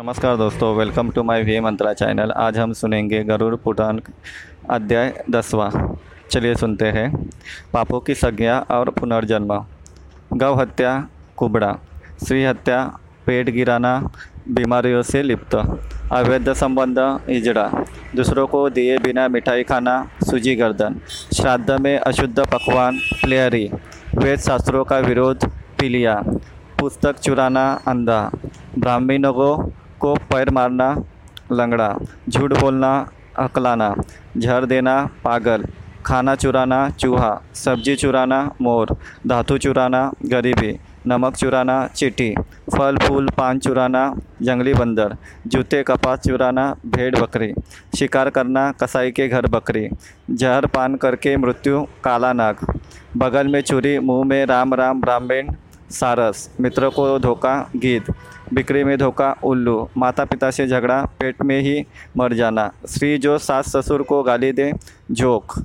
नमस्कार दोस्तों welcome to my V Mantra channel आज हम सुनेंगे गरुड़ पुराण अध्याय दसवां। चलिए सुनते हैं। पापों की संज्ञा और पुनर्जन्म। गौ हत्या, कुबड़ा। स्त्री हत्या, पेट गिराना, बीमारियों से लिप्त। अवैध संबंध, इजड़ा। दूसरों को दिए बिना मिठाई खाना, सूजी गर्दन। श्राद्ध में अशुद्ध पकवान, प्लेयरी। वेद शास्त्रों का विरोध, पीलिया। पुस्तक चुराना, अंधा। ब्राह्मणों को पैर मारना, लंगड़ा, झूठ बोलना हकलाना झर देना, पागल, खाना चुराना, चूहा, सब्ज़ी चुराना, मोर, धातु चुराना, गरीबी, नमक चुराना, चीटी, फल, फूल, पान चुराना, जंगली बंदर, जूते, कपास चुराना, भेड़, बकरी, शिकार करना, कसाई के घर, बकरी, जहर पान करके मृत्यु, काला नाग, बगल में चुरी, मुँह में राम राम ब्राह्मण सारस, मित्र को धोखा, गीत। बिक्री में धोखा, उल्लू। माता पिता से झगड़ा, पेट में ही मर जाना। स्त्री जो सास ससुर को गाली दे जोक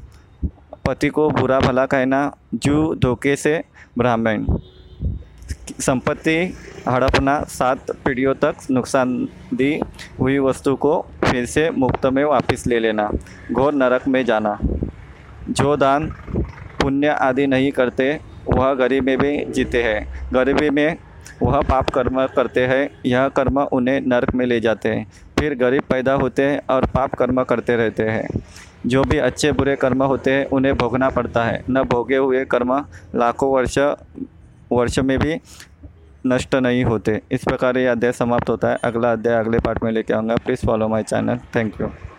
पति को बुरा भला कहना, जू धोखे से ब्राह्मण। संपत्ति हड़पना, सात पीढ़ियों तक नुकसान दी हुई वस्तु को फिर से मुफ़्त में वापस ले लेना। घोर नरक में जाना। जो दान पुण्य आदि नहीं करते वह गरीबी में जीते हैं। गरीबी में वह पाप कर्म करते हैं, यह कर्म उन्हें नरक में ले जाते हैं। फिर गरीब पैदा होते हैं और पाप कर्म करते रहते हैं। जो भी अच्छे बुरे कर्म होते हैं, उन्हें भोगना पड़ता है। न भोगे हुए कर्म लाखों वर्ष वर्ष में भी नष्ट नहीं होते। इस प्रकार ये अध्याय समाप्त होता है। अगला अध्याय, अगले पार्ट में लेके आऊँगा। Please follow my channel thank you